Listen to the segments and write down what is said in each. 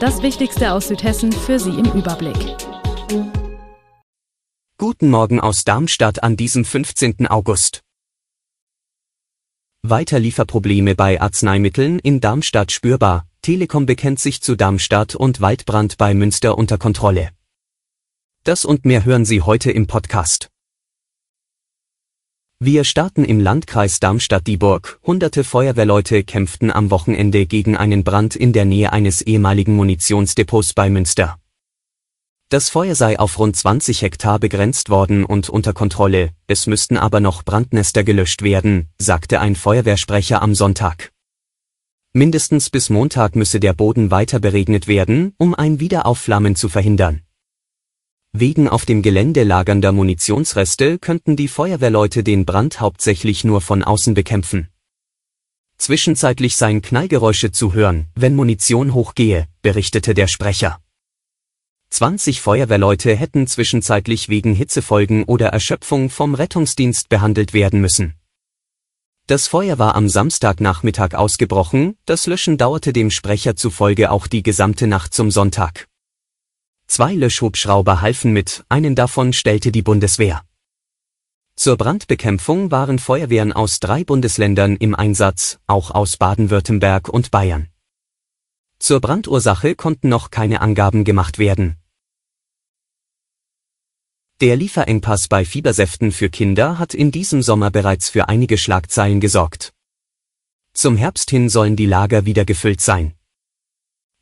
Das Wichtigste aus Südhessen für Sie im Überblick. Guten Morgen aus Darmstadt an diesem 15. August. Weiter Lieferprobleme bei Arzneimitteln in Darmstadt spürbar. Telekom bekennt sich zu Darmstadt und Waldbrand bei Münster unter Kontrolle. Das und mehr hören Sie heute im Podcast. Wir starten im Landkreis Darmstadt-Dieburg. Hunderte Feuerwehrleute kämpften am Wochenende gegen einen Brand in der Nähe eines ehemaligen Munitionsdepots bei Münster. Das Feuer sei auf rund 20 Hektar begrenzt worden und unter Kontrolle, es müssten aber noch Brandnester gelöscht werden, sagte ein Feuerwehrsprecher am Sonntag. Mindestens bis Montag müsse der Boden weiter beregnet werden, um ein Wiederaufflammen zu verhindern. Wegen auf dem Gelände lagernder Munitionsreste könnten die Feuerwehrleute den Brand hauptsächlich nur von außen bekämpfen. Zwischenzeitlich seien Knallgeräusche zu hören, wenn Munition hochgehe, berichtete der Sprecher. 20 Feuerwehrleute hätten zwischenzeitlich wegen Hitzefolgen oder Erschöpfung vom Rettungsdienst behandelt werden müssen. Das Feuer war am Samstagnachmittag ausgebrochen, das Löschen dauerte dem Sprecher zufolge auch die gesamte Nacht zum Sonntag. Zwei Löschhubschrauber halfen mit, einen davon stellte die Bundeswehr. Zur Brandbekämpfung waren Feuerwehren aus drei Bundesländern im Einsatz, auch aus Baden-Württemberg und Bayern. Zur Brandursache konnten noch keine Angaben gemacht werden. Der Lieferengpass bei Fiebersäften für Kinder hat in diesem Sommer bereits für einige Schlagzeilen gesorgt. Zum Herbst hin sollen die Lager wieder gefüllt sein.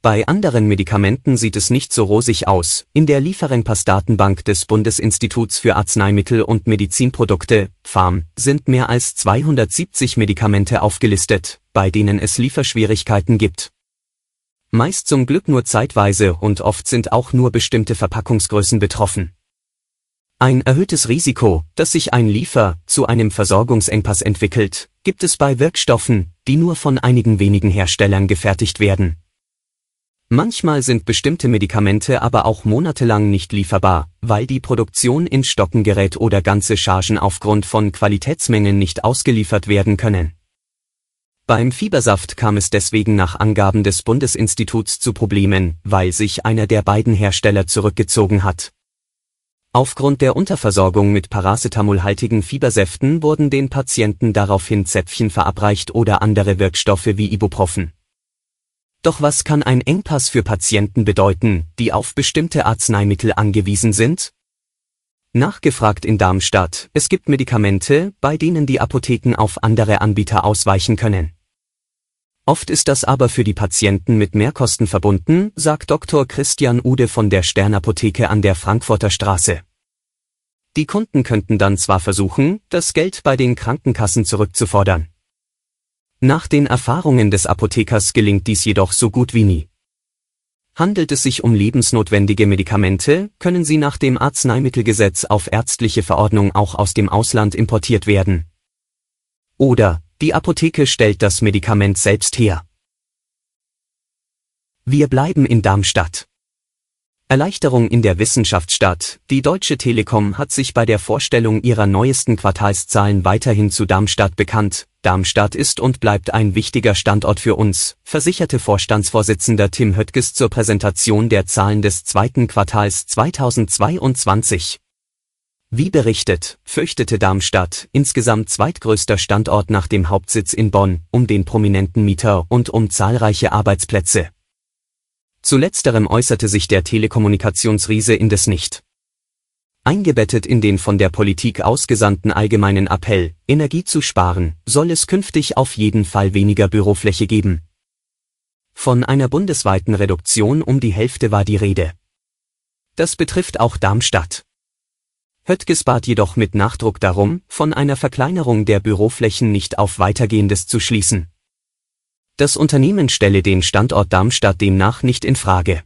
Bei anderen Medikamenten sieht es nicht so rosig aus. In der Lieferengpass-Datenbank des Bundesinstituts für Arzneimittel und Medizinprodukte, FARM, sind mehr als 270 Medikamente aufgelistet, bei denen es Lieferschwierigkeiten gibt. Meist zum Glück nur zeitweise und oft sind auch nur bestimmte Verpackungsgrößen betroffen. Ein erhöhtes Risiko, dass sich ein Liefer zu einem Versorgungsengpass entwickelt, gibt es bei Wirkstoffen, die nur von einigen wenigen Herstellern gefertigt werden. Manchmal sind bestimmte Medikamente aber auch monatelang nicht lieferbar, weil die Produktion in Stocken gerät oder ganze Chargen aufgrund von Qualitätsmengen nicht ausgeliefert werden können. Beim Fiebersaft kam es deswegen nach Angaben des Bundesinstituts zu Problemen, weil sich einer der beiden Hersteller zurückgezogen hat. Aufgrund der Unterversorgung mit paracetamolhaltigen Fiebersäften wurden den Patienten daraufhin Zäpfchen verabreicht oder andere Wirkstoffe wie Ibuprofen. Doch was kann ein Engpass für Patienten bedeuten, die auf bestimmte Arzneimittel angewiesen sind? Nachgefragt in Darmstadt, es gibt Medikamente, bei denen die Apotheken auf andere Anbieter ausweichen können. Oft ist das aber für die Patienten mit Mehrkosten verbunden, sagt Dr. Christian Ude von der Sternapotheke an der Frankfurter Straße. Die Kunden könnten dann zwar versuchen, das Geld bei den Krankenkassen zurückzufordern. Nach den Erfahrungen des Apothekers gelingt dies jedoch so gut wie nie. Handelt es sich um lebensnotwendige Medikamente, können sie nach dem Arzneimittelgesetz auf ärztliche Verordnung auch aus dem Ausland importiert werden. Oder, die Apotheke stellt das Medikament selbst her. Wir bleiben in Darmstadt. Erleichterung in der Wissenschaftsstadt. Die Deutsche Telekom hat sich bei der Vorstellung ihrer neuesten Quartalszahlen weiterhin zu Darmstadt bekannt. Darmstadt ist und bleibt ein wichtiger Standort für uns, versicherte Vorstandsvorsitzender Tim Höttges zur Präsentation der Zahlen des zweiten Quartals 2022. Wie berichtet, fürchtete Darmstadt, insgesamt zweitgrößter Standort nach dem Hauptsitz in Bonn, um den prominenten Mieter und um zahlreiche Arbeitsplätze. Zu letzterem äußerte sich der Telekommunikationsriese indes nicht. Eingebettet in den von der Politik ausgesandten allgemeinen Appell, Energie zu sparen, soll es künftig auf jeden Fall weniger Bürofläche geben. Von einer bundesweiten Reduktion um die Hälfte war die Rede. Das betrifft auch Darmstadt. Höttges bat jedoch mit Nachdruck darum, von einer Verkleinerung der Büroflächen nicht auf weitergehendes zu schließen. Das Unternehmen stelle den Standort Darmstadt demnach nicht in Frage.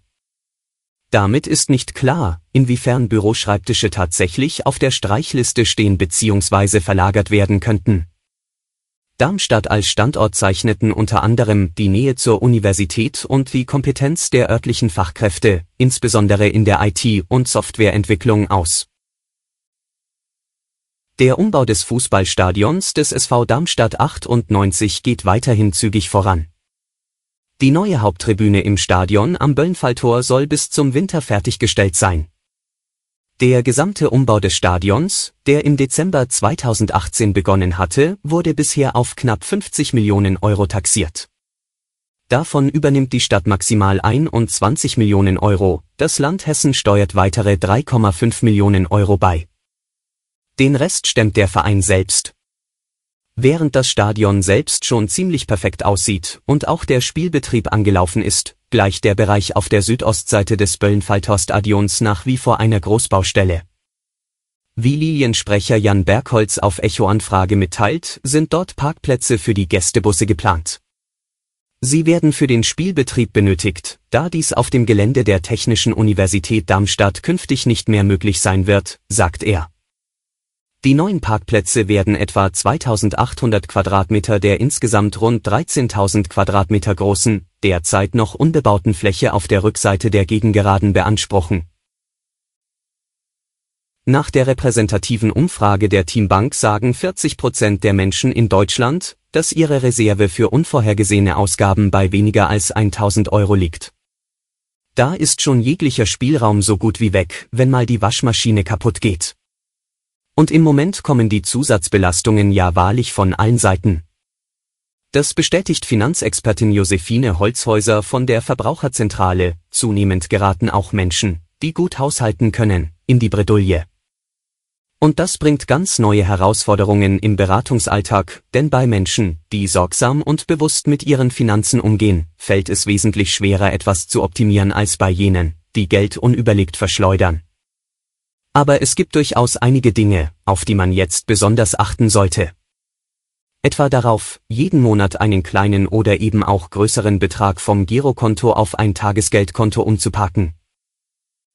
Damit ist nicht klar, inwiefern Büroschreibtische tatsächlich auf der Streichliste stehen bzw. verlagert werden könnten. Darmstadt als Standort zeichneten unter anderem die Nähe zur Universität und die Kompetenz der örtlichen Fachkräfte, insbesondere in der IT- und Softwareentwicklung aus. Der Umbau des Fußballstadions des SV Darmstadt 98 geht weiterhin zügig voran. Die neue Haupttribüne im Stadion am Böllenfalltor soll bis zum Winter fertiggestellt sein. Der gesamte Umbau des Stadions, der im Dezember 2018 begonnen hatte, wurde bisher auf knapp 50 Millionen Euro taxiert. Davon übernimmt die Stadt maximal 21 Millionen Euro, das Land Hessen steuert weitere 3,5 Millionen Euro bei. Den Rest stemmt der Verein selbst, Während das Stadion selbst schon ziemlich perfekt aussieht und auch der Spielbetrieb angelaufen ist, gleicht der Bereich auf der Südostseite des Böllenfalltor-Stadions nach wie vor einer Großbaustelle. Wie Liliensprecher Jan Bergholz auf Echo-Anfrage mitteilt, sind dort Parkplätze für die Gästebusse geplant. Sie werden für den Spielbetrieb benötigt, da dies auf dem Gelände der Technischen Universität Darmstadt künftig nicht mehr möglich sein wird, sagt er. Die neuen Parkplätze werden etwa 2800 Quadratmeter der insgesamt rund 13.000 Quadratmeter großen, derzeit noch unbebauten Fläche auf der Rückseite der Gegengeraden beanspruchen. Nach der repräsentativen Umfrage der Teambank sagen 40 Prozent der Menschen in Deutschland, dass ihre Reserve für unvorhergesehene Ausgaben bei weniger als 1000 Euro liegt. Da ist schon jeglicher Spielraum so gut wie weg, wenn mal die Waschmaschine kaputt geht. Und im Moment kommen die Zusatzbelastungen ja wahrlich von allen Seiten. Das bestätigt Finanzexpertin Josephine Holzhäuser von der Verbraucherzentrale, zunehmend geraten auch Menschen, die gut haushalten können, in die Bredouille. Und das bringt ganz neue Herausforderungen im Beratungsalltag, denn bei Menschen, die sorgsam und bewusst mit ihren Finanzen umgehen, fällt es wesentlich schwerer etwas zu optimieren als bei jenen, die Geld unüberlegt verschleudern. Aber es gibt durchaus einige Dinge, auf die man jetzt besonders achten sollte. Etwa darauf, jeden Monat einen kleinen oder eben auch größeren Betrag vom Girokonto auf ein Tagesgeldkonto umzupacken.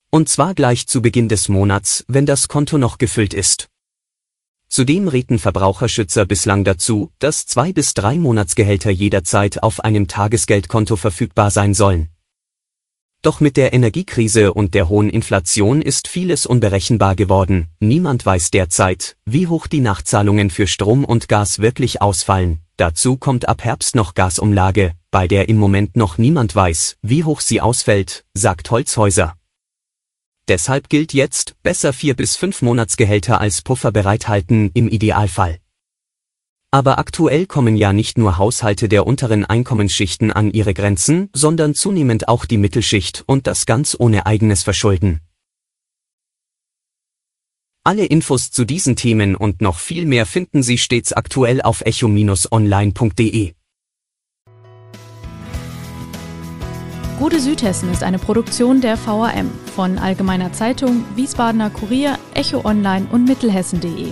Und zwar gleich zu Beginn des Monats, wenn das Konto noch gefüllt ist. Zudem rieten Verbraucherschützer bislang dazu, dass zwei bis drei Monatsgehälter jederzeit auf einem Tagesgeldkonto verfügbar sein sollen. Doch mit der Energiekrise und der hohen Inflation ist vieles unberechenbar geworden. Niemand weiß derzeit, wie hoch die Nachzahlungen für Strom und Gas wirklich ausfallen. Dazu kommt ab Herbst noch Gasumlage, bei der im Moment noch niemand weiß, wie hoch sie ausfällt, sagt Holzhäuser. Deshalb gilt jetzt, besser vier bis fünf Monatsgehälter als Puffer bereithalten im Idealfall. Aber aktuell kommen ja nicht nur Haushalte der unteren Einkommensschichten an ihre Grenzen, sondern zunehmend auch die Mittelschicht und das ganz ohne eigenes Verschulden. Alle Infos zu diesen Themen und noch viel mehr finden Sie stets aktuell auf echo-online.de. Gute Südhessen ist eine Produktion der VAM von Allgemeiner Zeitung, Wiesbadener Kurier, Echo Online und Mittelhessen.de.